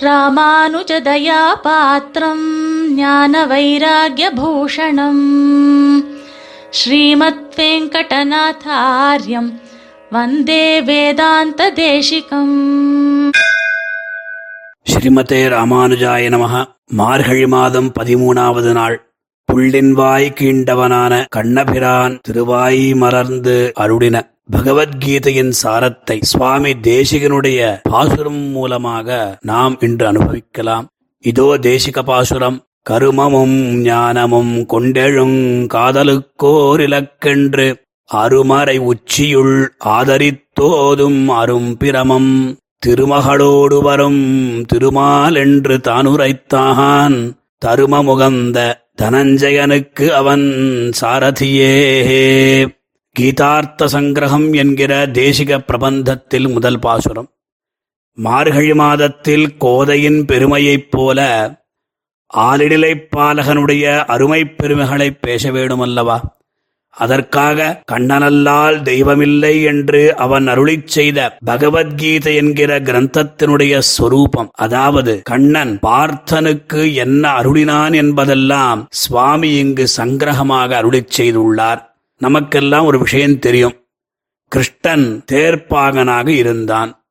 ராமானுஜதயாபாத்திரம் ஞான வைராகியபூஷணம் ஸ்ரீமத் வெங்கடநாதாரியம் வந்தே வேதாந்த தேசிகம் ஸ்ரீமதே ராமானுஜாய நமக மார்கழி மாதம் பதிமூணாவது நாள். புள்ளின்வாய் கீண்டவனான கண்ணபிரான் திருவாய் மலர்ந்து அருளின. பகவத்கீதையின் சாரத்தை சுவாமி தேசிகனுடைய பாசுரம் மூலமாக நாம் இன்று அனுபவிக்கலாம். இதோ தேசிக பாசுரம் கருமமும் ஞானமும் கொண்டெழுங் காதலுக்கோர் இலக்கென்று அருமறை உச்சியுள் ஆதரித்தோதும் அரும் பிரமம் திருமகளோடு வரும் திருமால் என்று தானுரைத்தான் தருமமுகந்த தனஞ்சயனுக்கு அவன் சாரதியே. கீதார்த்த சங்கிரகம் என்கிற தேசிக பிரபந்தத்தில் முதல் பாசுரம். மார்கழி மாதத்தில் கோதையின் பெருமையைப் போல ஆலிடிலைப்பாலகனுடைய அருமைப் பெருமைகளைப் பேச வேண்டுமல்லவா? அதற்காக கண்ணனல்லால் தெய்வமில்லை என்று அவன் அருளிச் செய்த பகவத்கீதை என்கிற கிரந்தத்தினுடைய சொரூபம் அதாவது கண்ணன் பார்த்தனுக்கு என்ன அருளினான் என்பதெல்லாம் சுவாமி இங்கு சங்கிரகமாக அருளிச் செய்துள்ளார். நமக்கெல்லாம் ஒரு விஷயம் தெரியும். கிருஷ்ணன் தேர்ப்பாகனாக இருந்தான்.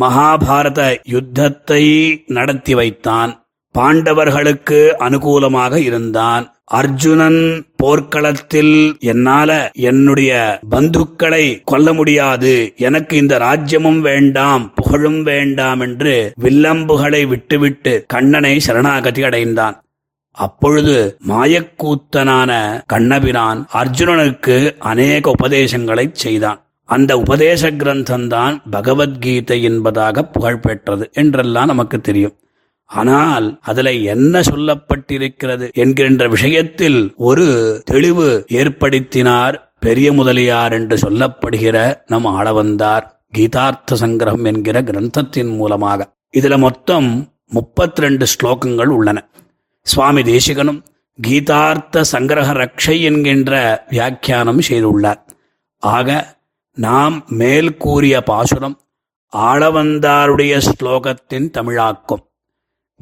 மகாபாரத யுத்தத்தை நடத்தி வைத்தான். பாண்டவர்களுக்கு அனுகூலமாக இருந்தான். அர்ஜுனன் போர்க்களத்தில் என்னால என்னுடைய பந்துக்களை கொல்ல முடியாது. எனக்கு இந்த ராஜ்யமும் வேண்டாம் புகழும் வேண்டாம் என்று வில்லம்புகளை விட்டுவிட்டு கண்ணனை சரணாகதி அடைந்தான். அப்பொழுது மாயக்கூத்தனான கண்ணபிரான் அர்ஜுனனுக்கு அநேக உபதேசங்களைச் செய்தான். அந்த உபதேச கிரந்தம்தான் பகவத்கீதை என்பதாக புகழ்பெற்றது என்றெல்லாம் நமக்கு தெரியும். ஆனால் அதில் என்ன சொல்லப்பட்டிருக்கிறது என்கின்ற விஷயத்தில் ஒரு தெளிவு ஏற்படுத்தினார் பெரிய முதலியார் என்று சொல்லப்படுகிற நம் ஆளவந்தார் கீதார்த்த சங்கிரகம் என்கிற கிரந்தத்தின் மூலமாக. இதுல மொத்தம் முப்பத்தி ரெண்டு ஸ்லோகங்கள் உள்ளன. சுவாமி தேசிகனும் கீதார்த்த சங்கிரக ரக்ஷை என்கின்ற வியாக்கியானம் செய்துள்ளார். ஆக நாம் மேல் கூறிய பாசுரம் ஆளவந்தாருடைய ஸ்லோகத்தின் தமிழாக்கும்.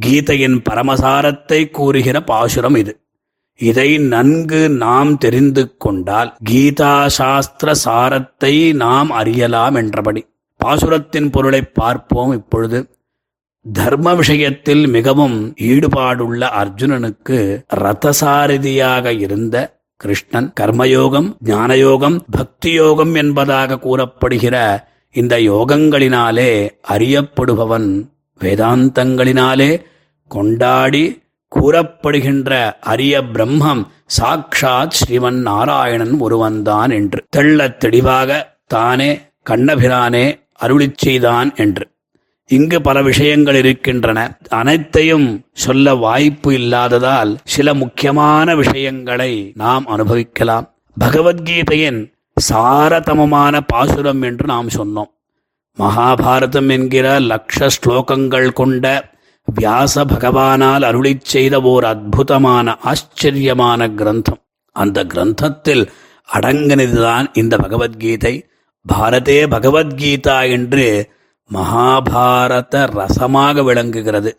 கீதையின் பரமசாரத்தை கூறுகிற பாசுரம் இது. இதை நன்கு நாம் தெரிந்து கொண்டால் கீதா சாஸ்திர சாரத்தை நாம் அறியலாம் என்றபடி. பாசுரத்தின் பொருளை பார்ப்போம் இப்பொழுது. தர்ம விஷயத்தில் மிகவும் ஈடுபாடுள்ள அர்ஜுனனுக்கு ரதசாரதியாக இருந்த கிருஷ்ணன் கர்மயோகம் ஞானயோகம் பக்தி யோகம் என்பதாக கூறப்படுகிற இந்த யோகங்களினாலே அறியப்படுபவன் வேதாந்தங்களினாலே கொண்டாடி கூறப்படுகின்ற அரிய பிரம்மம் சாக்ஷாத் ஸ்ரீமன் நாராயணன் ஒருவன்தான் என்று. தெள்ளத் தெளிவாக தானே கண்ணபிரானே அருளிச் செய்தான் என்று. இங்கு பல விஷயங்கள் இருக்கின்றன. அனைத்தையும் சொல்ல வாய்ப்பு இல்லாததால் சில முக்கியமான விஷயங்களை நாம் அனுபவிக்கலாம். பகவத்கீதையின் சாரதமமான பாசுரம் என்று நாம் சொன்னோம். மகாபாரதம் என்கிற லக்ஷ ஸ்லோகங்கள் கொண்ட வியாச பகவானால் அருளிச் செய்த ஓர் அற்புதமான ஆச்சரியமான கிரந்தம். அந்த கிரந்தத்தில் அடங்கினதுதான் இந்த பகவத்கீதை. பாரதே பகவத்கீதா என்று மகாபாரத ரசமாக விளங்குகிறது.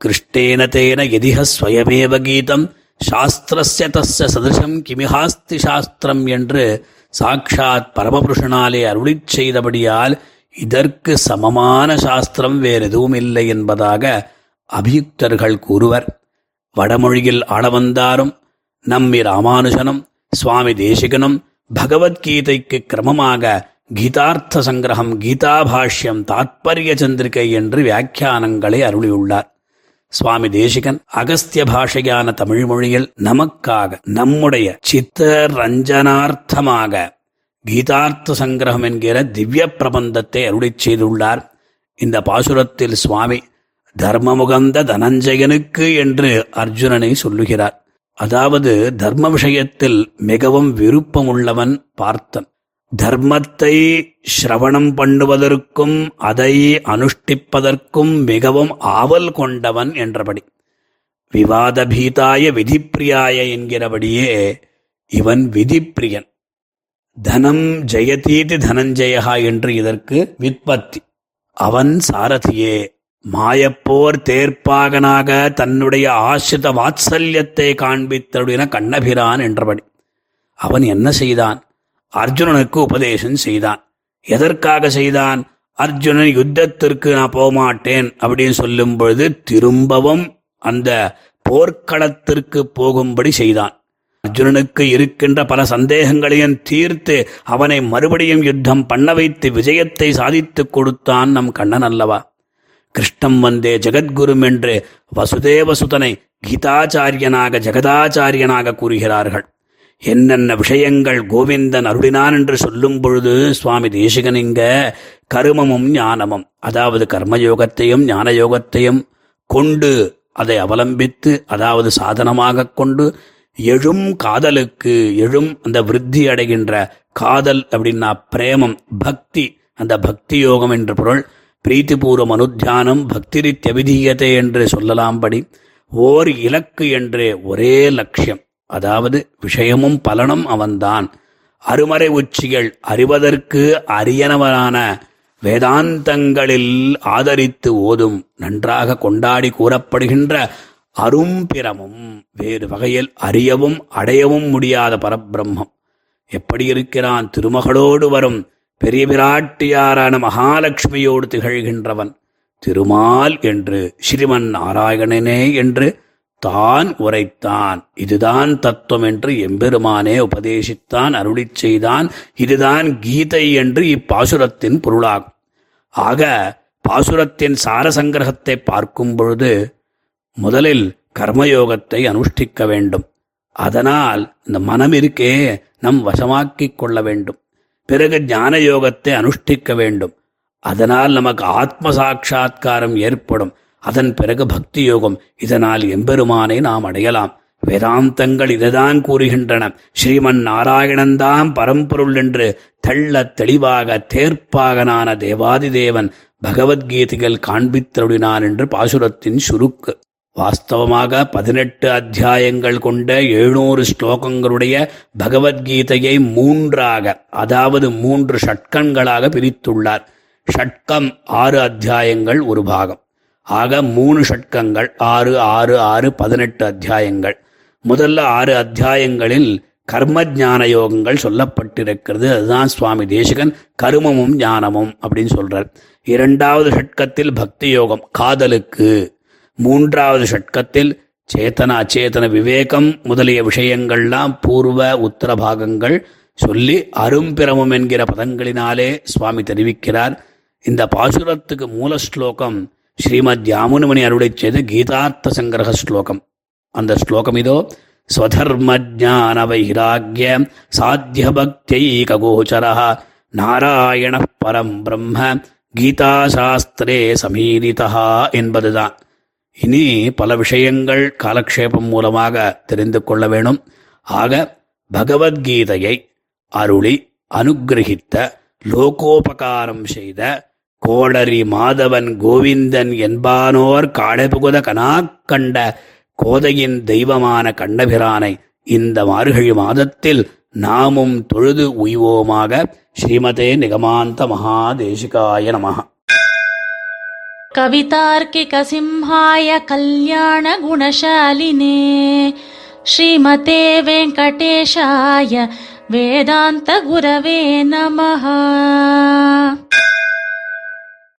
கிருஷ்ணேன தேன எதிக ஸ்வயமேவ கீதம் சாஸ்திரஸ்ய தஸ்ய சதிருஷம் கிமிஹாஸ்தி சாஸ்திரம் என்று சாக்ஷாத் பரமபுருஷனாலே அருளி செய்தபடியால் இதற்கு சமமான சாஸ்திரம் வேறெதுவும் இல்லை என்பதாக அபியுக்தர்கள் கூறுவர். வடமொழியில் ஆளவந்தாரும் நம்மி ராமானுஜனும் சுவாமி தேசிகனும் பகவத்கீதைக்கு கிரமமாக கீதார்த்த சங்கிரகம் கீதாபாஷ்யம் தாத்பரிய சந்திரிகை என்று வியாக்கியானங்களை அருளியுள்ளார். சுவாமி தேசிகன் அகஸ்திய பாஷையான தமிழ் மொழியில் நமக்காக நம்முடைய சித்த ரஞ்சனார்த்தமாக கீதார்த்த சங்கிரகம் என்கிற திவ்ய பிரபந்தத்தை அருளிச் செய்துள்ளார். இந்த பாசுரத்தில் சுவாமி தர்மமுகந்த தனஞ்சயனுக்கு என்று அர்ஜுனனை சொல்லுகிறார். அதாவது தர்ம விஷயத்தில் மிகவும் விருப்பமுள்ளவன் பார்த்தன். தர்மத்தை சிரவணம் பண்ணுவதற்கும் அதை அனுஷ்டிப்பதற்கும் மிகவும் ஆவல் கொண்டவன் என்றபடி. விவாத பீதாய விதிப்பிரியாய என்கிறபடியே இவன் விதிப்பிரியன். தனம் ஜெயதீதி தனஞ்சயா என்று இதற்கு விற்பத்தி. அவன் சாரதியே மாயப்போர் தேர்ப்பாகனாக தன்னுடைய ஆசிரித வாத்சல்யத்தை காண்பித்தருடின கண்ணபிரான் என்றபடி. அவன் என்ன செய்தான்? அர்ஜுனனுக்கு உபதேசம் செய்தான். எதற்காக செய்தான்? அர்ஜுனன் யுத்தத்திற்கு நான் போகமாட்டேன் அப்படின்னு சொல்லும் பொழுது திரும்பவும் அந்த போர்க்களத்திற்கு போகும்படி செய்தான். அர்ஜுனனுக்கு இருக்கின்ற பல சந்தேகங்களையும் தீர்த்து அவனை மறுபடியும் யுத்தம் பண்ண வைத்து விஜயத்தை சாதித்துக் கொடுத்தான் நம் கண்ணன் அல்லவா? கிருஷ்ணம் வந்தே ஜெகத்குரும் என்று வசுதேவசுதனை கீதாச்சாரியனாக ஜெகதாச்சாரியனாக கூறுகிறார்கள். என்னென்ன விஷயங்கள் கோவிந்தன் அருளினான் என்று சொல்லும் பொழுது சுவாமி தேசிகன் இங்க கருமமும் ஞானமும் அதாவது கர்மயோகத்தையும் ஞான யோகத்தையும் கொண்டு அதை அவலம்பித்து அதாவது சாதனமாக கொண்டு எழும் காதலுக்கு எழும் அந்த விருத்தி அடைகின்ற காதல் அப்படின்னா பிரேமம் பக்தி. அந்த பக்தி யோகம் என்று பொருள் பிரீத்திபூர்வம் அனுத்தியானம் பக்திரித்யபிதீயத்தை என்று சொல்லலாம்படி ஓர் இலக்கு என்று ஒரே லட்சியம். அதாவது விஷயமும் பலனும் அவன்தான். அருமறை உச்சிகள் அறிவதற்கு அரியனவனான வேதாந்தங்களில் ஆதரித்து ஓதும் நன்றாக கொண்டாடி கூறப்படுகின்ற அரும்பிரமும் வேறு வகையில் அறியவும் அடையவும் முடியாத பரபிரம்மம். எப்படி இருக்கிறான்? திருமகளோடு வரும் பெரிய பிராட்டியாரான மகாலட்சுமியோடு திகழ்கின்றவன். திருமால் என்று ஸ்ரீமன் நாராயணனே என்று தான் உரைத்தான். இதுதான் தத்துவம் என்று எம்பெருமானே உபதேசித்தான் அருளிச் செய்தான். இதுதான் கீதை என்று இப்பாசுரத்தின் பொருளாகும். ஆக பாசுரத்தின் சாரசங்கிரகத்தை பார்க்கும் பொழுது முதலில் கர்மயோகத்தை அனுஷ்டிக்க வேண்டும். அதனால் இந்த மனம் இருக்கே நம் வசமாக்கிக் கொள்ள வேண்டும். பிறகு ஞான யோகத்தை அனுஷ்டிக்க வேண்டும். அதனால் நமக்கு ஆத்ம சாட்சா்காரம் ஏற்படும். அதன் பிறகு பக்தி யோகம் இதனால் எம்பெருமானை நாம் அடையலாம். வேதாந்தங்கள் இதுதான் கூறுகின்றன. ஸ்ரீமன் நாராயணன்தான் பரம்பொருள் என்று தெள்ள தெளிவாக தேர்ப்பாகனான தேவாதிதேவன் பகவத்கீதைகள் காண்பித்தருடினான் என்று பாசுரத்தின் சுருக்கு. வாஸ்தவமாக பதினெட்டு அத்தியாயங்கள் கொண்ட எழுநூறு ஸ்லோகங்களுடைய பகவத்கீதையை மூன்றாக அதாவது மூன்று ஷட்கங்களாக பிரித்துள்ளார். ஷட்கம் ஆறு அத்தியாயங்கள் ஒரு பாகம். ஆக மூணு ஷட்கங்கள் ஆறு ஆறு ஆறு பதினெட்டு அத்தியாயங்கள். முதல்ல ஆறு அத்தியாயங்களில் கர்ம ஞான யோகங்கள் சொல்லப்பட்டிருக்கிறது. அதுதான் சுவாமி தேசிகன் கருமமும் ஞானமும் அப்படின்னு சொல்றார். இரண்டாவது ஷட்கத்தில் பக்தி யோகம் காதலுக்கு. மூன்றாவது ஷட்கத்தில் சேத்தன அச்சேதன விவேகம் முதலிய விஷயங்கள்லாம் பூர்வ உத்தர பாகங்கள் சொல்லி அரும்பிரமம் என்கிற பதங்களினாலே சுவாமி தெரிவிக்கிறார். இந்த பாசுரத்துக்கு மூல ஸ்லோகம் ஸ்ரீமத் யாமுனமணி அருளை செய்த கீதார்த்த சங்கிரக ஸ்லோகம். அந்த ஸ்லோகம் இதோ ஸ்வதர்ம ஜான வைராக்கிய சாத்திய பக்தியைகோச்சர நாராயண பரம் பிரம்ம கீதாசாஸ்திரே சமீரிதா என்பதுதான். இனி பல விஷயங்கள் காலக்ஷேபம் மூலமாக தெரிந்து கொள்ள வேணும். ஆக பகவத்கீதையை அருளி அனுகிரகித்த லோகோபகாரம் செய்த கோளரி மாதவன் கோவிந்தன் என்பானோர் காடபுகுத கனாக்கண்ட கோதையின் தெய்வமான கண்டபிரானை இந்த மார்கழி மாதத்தில் நாமும் தொழுது உய்வோமாக ஸ்ரீமதே நிகமாந்த மகாதேசிகாய நம. கவிதார்க்கிக சிம்ஹாய கல்யாண குணசாலினே ஸ்ரீமதே வெங்கடேஷாய வேதாந்த குரவே நமஹா.